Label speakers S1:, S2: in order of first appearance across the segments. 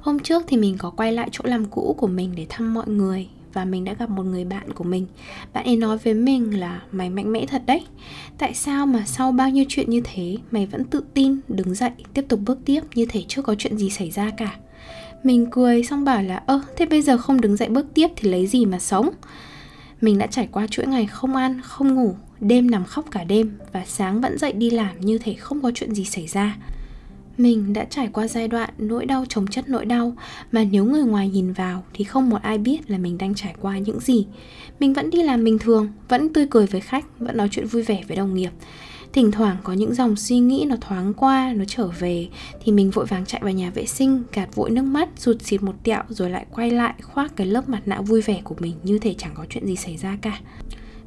S1: Hôm trước thì mình có quay lại chỗ làm cũ của mình để thăm mọi người và mình đã gặp một người bạn của mình. Bạn ấy nói với mình là mày mạnh mẽ thật đấy. Tại sao mà sau bao nhiêu chuyện như thế mày vẫn tự tin đứng dậy tiếp tục bước tiếp như thể chưa có chuyện gì xảy ra cả? Mình cười xong bảo là ơ thế bây giờ không đứng dậy bước tiếp thì lấy gì mà sống? Mình đã trải qua chuỗi ngày không ăn, không ngủ, đêm nằm khóc cả đêm và sáng vẫn dậy đi làm như thể không có chuyện gì xảy ra mình đã trải qua giai đoạn nỗi đau chống chất nỗi đau mà nếu người ngoài nhìn vào thì không một ai biết là mình đang trải qua những gì. Mình vẫn đi làm bình thường, vẫn tươi cười với khách, vẫn nói chuyện vui vẻ với đồng nghiệp. Thỉnh thoảng có những dòng suy nghĩ nó thoáng qua, nó trở về thì mình vội vàng chạy vào nhà vệ sinh, gạt vội nước mắt, rụt xịt một tẹo rồi lại quay lại khoác cái lớp mặt nạ vui vẻ của mình như thể chẳng có chuyện gì xảy ra cả.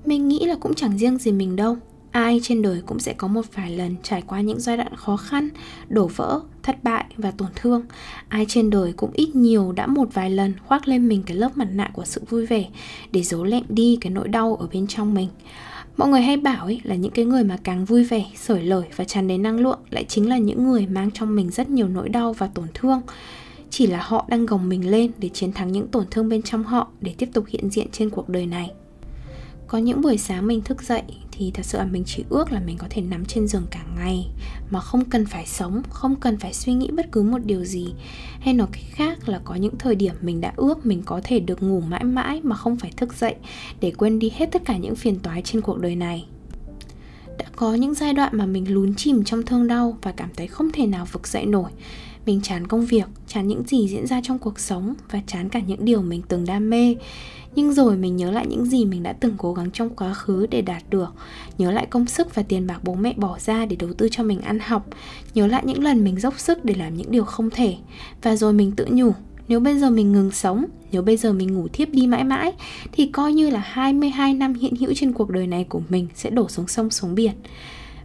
S1: Mình nghĩ là cũng chẳng riêng gì mình đâu ai trên đời cũng sẽ có một vài lần trải qua những giai đoạn khó khăn, đổ vỡ, thất bại và tổn thương. Ai trên đời cũng ít nhiều đã một vài lần khoác lên mình cái lớp mặt nạ của sự vui vẻ để giấu lẹm đi cái nỗi đau ở bên trong mình. Mọi người hay bảo ấy là những cái người mà càng vui vẻ, sởi lời và tràn đầy năng lượng lại chính là những người mang trong mình rất nhiều nỗi đau và tổn thương. Chỉ là họ đang gồng mình lên để chiến thắng những tổn thương bên trong họ để tiếp tục hiện diện trên cuộc đời này có những buổi sáng mình thức dậy thì thật sự là mình chỉ ước là mình có thể nằm trên giường cả ngày, mà không cần phải sống, không cần phải suy nghĩ bất cứ một điều gì. Hay nói cách khác là có những thời điểm mình đã ước mình có thể được ngủ mãi mãi mà không phải thức dậy để quên đi hết tất cả những phiền toái trên cuộc đời này. Đã có những giai đoạn mà mình lún chìm trong thương đau và cảm thấy không thể nào vực dậy nổi. Mình chán công việc, chán những gì diễn ra trong cuộc sống và chán cả những điều mình từng đam mê nhưng rồi mình nhớ lại những gì mình đã từng cố gắng trong quá khứ để đạt được nhớ lại công sức và tiền bạc bố mẹ bỏ ra để đầu tư cho mình ăn học nhớ lại những lần mình dốc sức để làm những điều không thể và rồi mình tự nhủ nếu bây giờ mình ngừng sống, nếu bây giờ mình ngủ thiếp đi mãi mãi thì coi như là 22 năm hiện hữu trên cuộc đời này của mình sẽ đổ xuống sông xuống biển.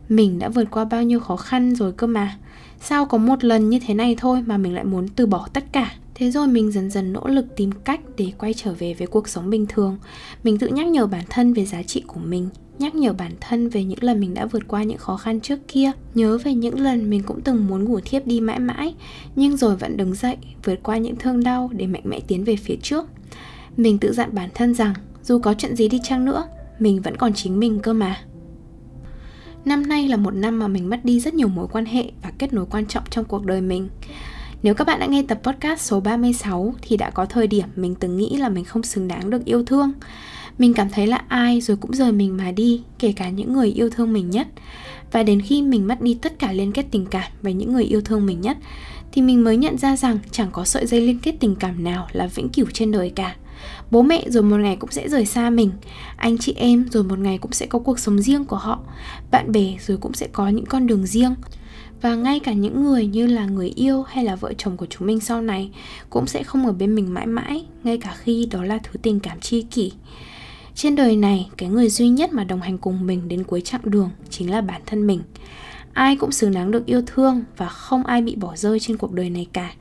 S1: Mình đã vượt qua bao nhiêu khó khăn rồi cơ mà. Sao có một lần như thế này thôi mà mình lại muốn từ bỏ tất cả? Thế rồi mình dần dần nỗ lực tìm cách để quay trở về với cuộc sống bình thường. Mình tự nhắc nhở bản thân về giá trị của mình Nhắc nhở bản thân về những lần mình đã vượt qua những khó khăn trước kia Nhớ về những lần mình cũng từng muốn ngủ thiếp đi mãi mãi Nhưng rồi vẫn đứng dậy, vượt qua những thương đau để mạnh mẽ tiến về phía trước. Mình tự dặn bản thân rằng dù có chuyện gì đi chăng nữa Mình vẫn còn chính mình cơ mà. Năm nay là một năm mà mình mất đi rất nhiều mối quan hệ và kết nối quan trọng trong cuộc đời mình nếu các bạn đã nghe tập podcast số 36 thì đã có thời điểm mình từng nghĩ là mình không xứng đáng được yêu thương. Mình cảm thấy là ai rồi cũng rời mình mà đi, kể cả những người yêu thương mình nhất. Và đến khi mình mất đi tất cả liên kết tình cảm với những người yêu thương mình nhất thì mình mới nhận ra rằng chẳng có sợi dây liên kết tình cảm nào là vĩnh cửu trên đời cả. Bố mẹ rồi một ngày cũng sẽ rời xa mình Anh chị em rồi một ngày cũng sẽ có cuộc sống riêng của họ Bạn bè rồi cũng sẽ có những con đường riêng và ngay cả những người như là người yêu hay là vợ chồng của chúng mình sau này cũng sẽ không ở bên mình mãi mãi, ngay cả khi đó là thứ tình cảm tri kỷ. Trên đời này, cái người duy nhất mà đồng hành cùng mình đến cuối chặng đường chính là bản thân mình. Ai cũng xứng đáng được yêu thương và không ai bị bỏ rơi trên cuộc đời này cả.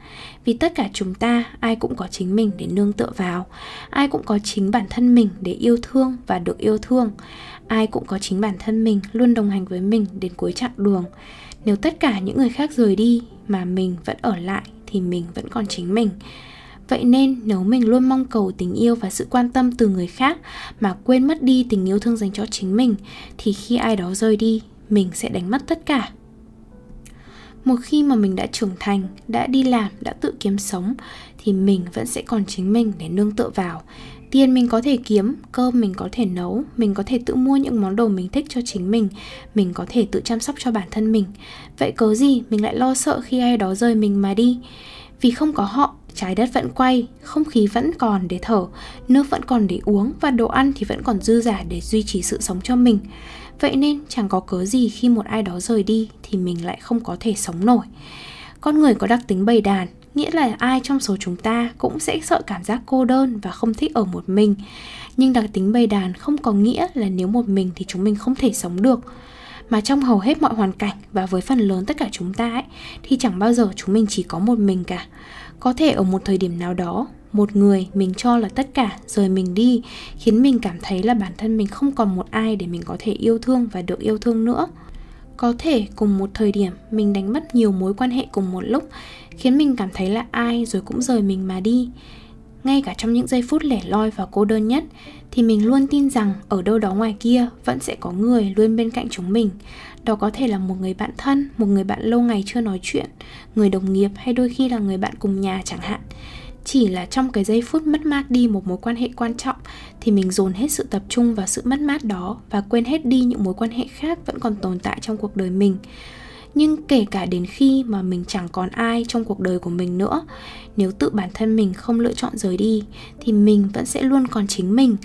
S1: Vì tất cả chúng ta, ai cũng có chính mình để nương tựa vào. Ai cũng có chính bản thân mình để yêu thương và được yêu thương. Ai cũng có chính bản thân mình luôn đồng hành với mình đến cuối chặng đường nếu tất cả những người khác rời đi mà mình vẫn ở lại thì mình vẫn còn chính mình. Vậy nên nếu mình luôn mong cầu tình yêu và sự quan tâm từ người khác mà quên mất đi tình yêu thương dành cho chính mình, thì khi ai đó rời đi, mình sẽ đánh mất tất cả. Một khi mà mình đã trưởng thành, đã đi làm, đã tự kiếm sống, thì mình vẫn sẽ còn chính mình để nương tựa vào tiền mình có thể kiếm, cơm mình có thể nấu, mình có thể tự mua những món đồ mình thích cho chính mình mình có thể tự chăm sóc cho bản thân mình. Vậy cớ gì mình lại lo sợ khi ai đó rời mình mà đi? Vì không có họ, trái đất vẫn quay, không khí vẫn còn để thở, nước vẫn còn để uống và đồ ăn thì vẫn còn dư giả để duy trì sự sống cho mình. Vậy nên chẳng có cớ gì khi một ai đó rời đi thì mình lại không có thể sống nổi. Con người có đặc tính bầy đàn nghĩa là ai trong số chúng ta cũng sẽ sợ cảm giác cô đơn và không thích ở một mình. Nhưng đặc tính bầy đàn không có nghĩa là nếu một mình thì chúng mình không thể sống được. Mà trong hầu hết mọi hoàn cảnh và với phần lớn tất cả chúng ta ấy, thì chẳng bao giờ chúng mình chỉ có một mình cả. Có thể ở một thời điểm nào đó, một người mình cho là tất cả, rời mình đi, khiến mình cảm thấy là bản thân mình không còn một ai để mình có thể yêu thương và được yêu thương nữa có thể cùng một thời điểm mình đánh mất nhiều mối quan hệ cùng một lúc, khiến mình cảm thấy là ai rồi cũng rời mình mà đi. Ngay cả trong những giây phút lẻ loi và cô đơn nhất, thì mình luôn tin rằng ở đâu đó ngoài kia vẫn sẽ có người luôn bên cạnh chúng mình. Đó có thể là một người bạn thân, một người bạn lâu ngày chưa nói chuyện, người đồng nghiệp hay đôi khi là người bạn cùng nhà chẳng hạn chỉ là trong cái giây phút mất mát đi một mối quan hệ quan trọng, thì mình dồn hết sự tập trung vào sự mất mát đó và quên hết đi những mối quan hệ khác vẫn còn tồn tại trong cuộc đời mình. Nhưng kể cả đến khi mà mình chẳng còn ai trong cuộc đời của mình nữa, nếu tự bản thân mình không lựa chọn rời đi, thì mình vẫn sẽ luôn còn chính mình.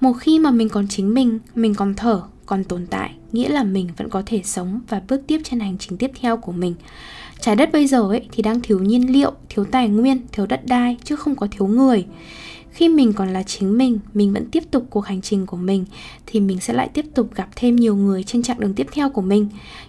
S1: Một khi mà mình còn chính mình mình còn thở, còn tồn tại, nghĩa là mình vẫn có thể sống và bước tiếp trên hành trình tiếp theo của mình trái đất bây giờ ấy thì đang thiếu nhiên liệu, thiếu tài nguyên, thiếu đất đai, chứ không có thiếu người. Khi mình còn là chính mình mình vẫn tiếp tục cuộc hành trình của mình, thì mình sẽ lại tiếp tục gặp thêm nhiều người trên chặng đường tiếp theo của mình.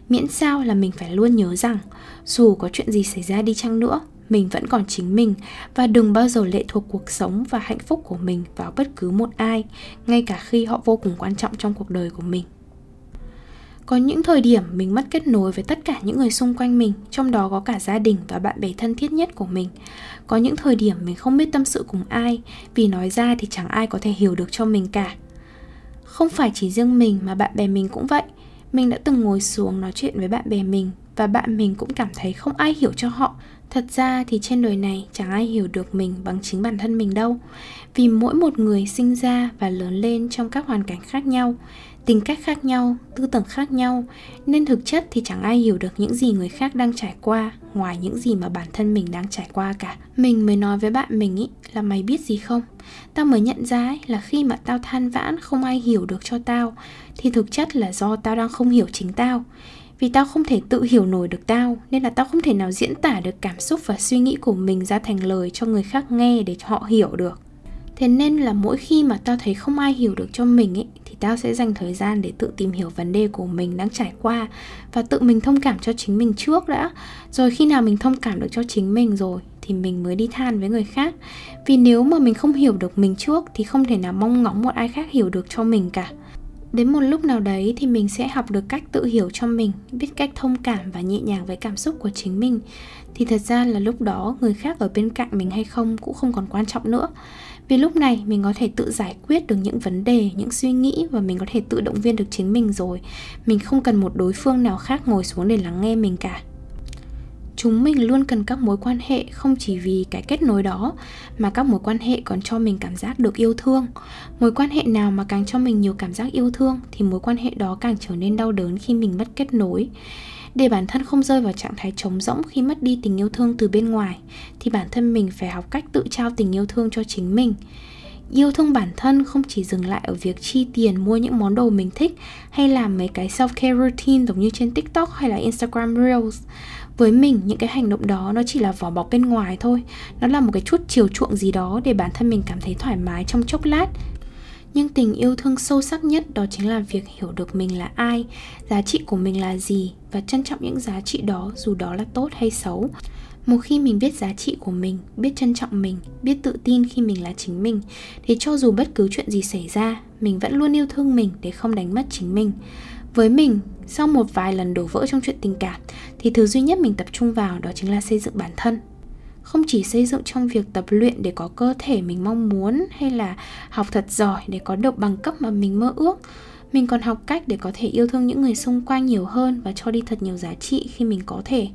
S1: Miễn sao là mình phải luôn nhớ rằng, dù có chuyện gì xảy ra đi chăng nữa, mình vẫn còn chính mình và đừng bao giờ lệ thuộc cuộc sống và hạnh phúc của mình vào bất cứ một ai, ngay cả khi họ vô cùng quan trọng trong cuộc đời của mình có những thời điểm mình mất kết nối với tất cả những người xung quanh mình, trong đó có cả gia đình và bạn bè thân thiết nhất của mình. Có những thời điểm mình không biết tâm sự cùng ai, vì nói ra thì chẳng ai có thể hiểu được cho mình cả. Không phải chỉ riêng mình mà bạn bè mình cũng vậy. Mình đã từng ngồi xuống nói chuyện với bạn bè mình và bạn mình cũng cảm thấy không ai hiểu cho họ thật ra thì trên đời này chẳng ai hiểu được mình bằng chính bản thân mình đâu. Vì mỗi một người sinh ra và lớn lên trong các hoàn cảnh khác nhau tính cách khác nhau tư tưởng khác nhau nên thực chất thì chẳng ai hiểu được những gì người khác đang trải qua ngoài những gì mà bản thân mình đang trải qua cả. Mình mới nói với bạn mình ý là mày biết gì không? Tao mới nhận ra ấy, là khi mà tao than vãn không ai hiểu được cho tao thì thực chất là do tao đang không hiểu chính tao vì tao không thể tự hiểu nổi được tao, nên là tao không thể nào diễn tả được cảm xúc và suy nghĩ của mình ra thành lời cho người khác nghe để họ hiểu được. Thế nên là mỗi khi mà tao thấy không ai hiểu được cho mình ấy, thì tao sẽ dành thời gian để tự tìm hiểu vấn đề của mình đang trải qua và tự mình thông cảm cho chính mình trước đã. Rồi khi nào mình thông cảm được cho chính mình rồi, thì mình mới đi than với người khác. Vì nếu mà mình không hiểu được mình trước, thì không thể nào mong ngóng một ai khác hiểu được cho mình cả đến một lúc nào đấy thì mình sẽ học được cách tự hiểu cho mình, biết cách thông cảm và nhẹ nhàng với cảm xúc của chính mình. Thì thật ra là lúc đó người khác ở bên cạnh mình hay không cũng không còn quan trọng nữa. Vì lúc này mình có thể tự giải quyết được những vấn đề, những suy nghĩ và mình có thể tự động viên được chính mình rồi. Mình không cần một đối phương nào khác ngồi xuống để lắng nghe mình cả chúng mình luôn cần các mối quan hệ không chỉ vì cái kết nối đó, mà các mối quan hệ còn cho mình cảm giác được yêu thương. Mối quan hệ nào mà càng cho mình nhiều cảm giác yêu thương, thì mối quan hệ đó càng trở nên đau đớn khi mình mất kết nối. Để bản thân không rơi vào trạng thái trống rỗng khi mất đi tình yêu thương từ bên ngoài, thì bản thân mình phải học cách tự trao tình yêu thương cho chính mình yêu thương bản thân không chỉ dừng lại ở việc chi tiền mua những món đồ mình thích hay làm mấy cái self care routine giống như trên tiktok hay là instagram reels. Với mình, những cái hành động đó nó chỉ là vỏ bọc bên ngoài thôi. Nó là một cái chút chiều chuộng gì đó để bản thân mình cảm thấy thoải mái trong chốc lát. Nhưng tình yêu thương sâu sắc nhất đó chính là việc hiểu được mình là ai, giá trị của mình là gì và trân trọng những giá trị đó dù đó là tốt hay xấu một khi mình biết giá trị của mình, biết trân trọng mình, biết tự tin khi mình là chính mình, thì cho dù bất cứ chuyện gì xảy ra, mình vẫn luôn yêu thương mình để không đánh mất chính mình. Với mình, sau một vài lần đổ vỡ trong chuyện tình cảm, thì thứ duy nhất mình tập trung vào đó chính là xây dựng bản thân. Không chỉ xây dựng trong việc tập luyện để có cơ thể mình mong muốn, hay là học thật giỏi để có được bằng cấp mà mình mơ ước mình còn học cách để có thể yêu thương những người xung quanh nhiều hơn và cho đi thật nhiều giá trị khi mình có thể.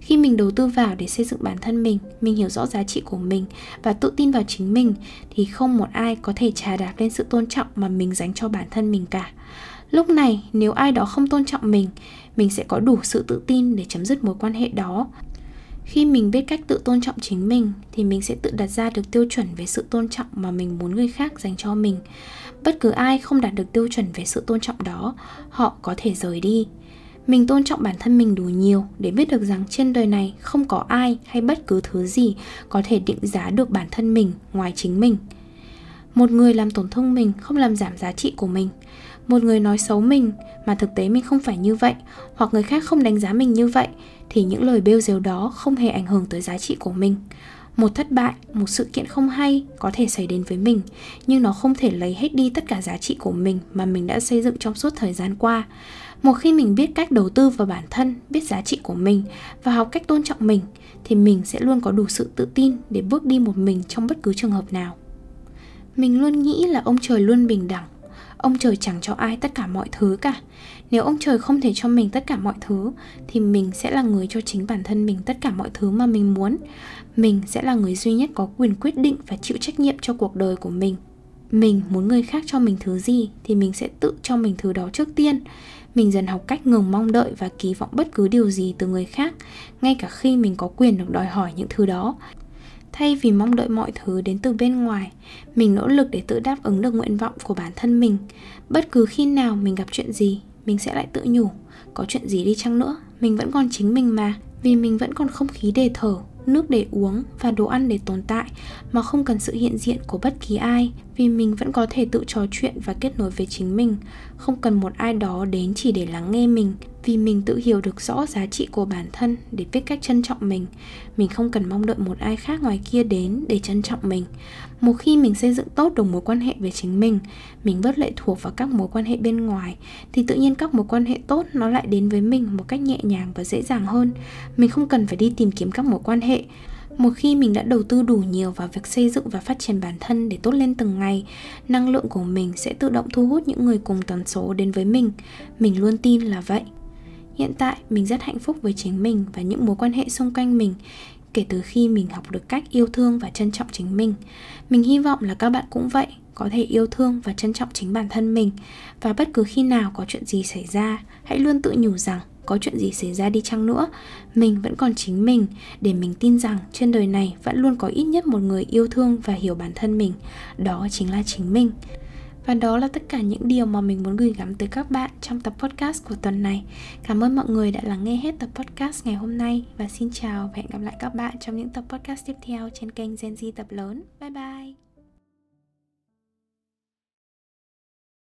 S1: Khi mình đầu tư vào để xây dựng bản thân mình mình hiểu rõ giá trị của mình và tự tin vào chính mình, thì không một ai có thể trà đạp lên sự tôn trọng mà mình dành cho bản thân mình cả. Lúc này, nếu ai đó không tôn trọng mình mình sẽ có đủ sự tự tin để chấm dứt mối quan hệ đó. Khi mình biết cách tự tôn trọng chính mình, thì mình sẽ tự đặt ra được tiêu chuẩn về sự tôn trọng mà mình muốn người khác dành cho mình bất cứ ai không đạt được tiêu chuẩn về sự tôn trọng đó, họ có thể rời đi. Mình tôn trọng bản thân mình đủ nhiều để biết được rằng trên đời này không có ai hay bất cứ thứ gì có thể định giá được bản thân mình ngoài chính mình. Một người làm tổn thương mình không làm giảm giá trị của mình. Một người nói xấu mình mà thực tế mình không phải như vậy hoặc người khác không đánh giá mình như vậy thì những lời bêu dếu đó không hề ảnh hưởng tới giá trị của mình một thất bại, một sự kiện không hay có thể xảy đến với mình, nhưng nó không thể lấy hết đi tất cả giá trị của mình mà mình đã xây dựng trong suốt thời gian qua. Một khi mình biết cách đầu tư vào bản thân, biết giá trị của mình và học cách tôn trọng mình, thì mình sẽ luôn có đủ sự tự tin để bước đi một mình trong bất cứ trường hợp nào. Mình luôn nghĩ là ông trời luôn bình đẳng ông trời chẳng cho ai tất cả mọi thứ cả. Nếu ông trời không thể cho mình tất cả mọi thứ, thì mình sẽ là người cho chính bản thân mình tất cả mọi thứ mà mình muốn. Mình sẽ là người duy nhất có quyền quyết định và chịu trách nhiệm cho cuộc đời của mình. Mình muốn người khác cho mình thứ gì, thì mình sẽ tự cho mình thứ đó trước tiên. Mình dần học cách ngừng mong đợi và kỳ vọng bất cứ điều gì từ người khác, ngay cả khi mình có quyền được đòi hỏi những thứ đó thay vì mong đợi mọi thứ đến từ bên ngoài, mình nỗ lực để tự đáp ứng được nguyện vọng của bản thân mình. Bất cứ khi nào mình gặp chuyện gì, mình sẽ lại tự nhủ, có chuyện gì đi chăng nữa, mình vẫn còn chính mình mà, vì mình vẫn còn không khí để thở, nước để uống và đồ ăn để tồn tại, mà không cần sự hiện diện của bất kỳ ai, vì mình vẫn có thể tự trò chuyện và kết nối với chính mình. Không cần một ai đó đến chỉ để lắng nghe mình vì mình tự hiểu được rõ giá trị của bản thân để biết cách trân trọng mình. Mình không cần mong đợi một ai khác ngoài kia đến để trân trọng mình. Một khi mình xây dựng tốt được mối quan hệ với chính mình mình bớt lệ thuộc vào các mối quan hệ bên ngoài, thì tự nhiên các mối quan hệ tốt nó lại đến với mình một cách nhẹ nhàng và dễ dàng hơn. Mình không cần phải đi tìm kiếm các mối quan hệ. Một khi mình đã đầu tư đủ nhiều vào việc xây dựng và phát triển bản thân để tốt lên từng ngày, năng lượng của mình sẽ tự động thu hút những người cùng tần số đến với mình. Mình luôn tin là vậy hiện tại, mình rất hạnh phúc với chính mình và những mối quan hệ xung quanh mình, kể từ khi mình học được cách yêu thương và trân trọng chính mình. Mình hy vọng là các bạn cũng vậy, có thể yêu thương và trân trọng chính bản thân mình. Và bất cứ khi nào có chuyện gì xảy ra, hãy luôn tự nhủ rằng có chuyện gì xảy ra đi chăng nữa, mình vẫn còn chính mình. Để mình tin rằng trên đời này vẫn luôn có ít nhất một người yêu thương và hiểu bản thân mình, đó chính là chính mình và đó là tất cả những điều mà mình muốn gửi gắm tới các bạn trong tập podcast của tuần này. Cảm ơn mọi người đã lắng nghe hết tập podcast ngày hôm nay và xin chào và hẹn gặp lại các bạn trong những tập podcast tiếp theo trên kênh Gen Z tập lớn. Bye bye!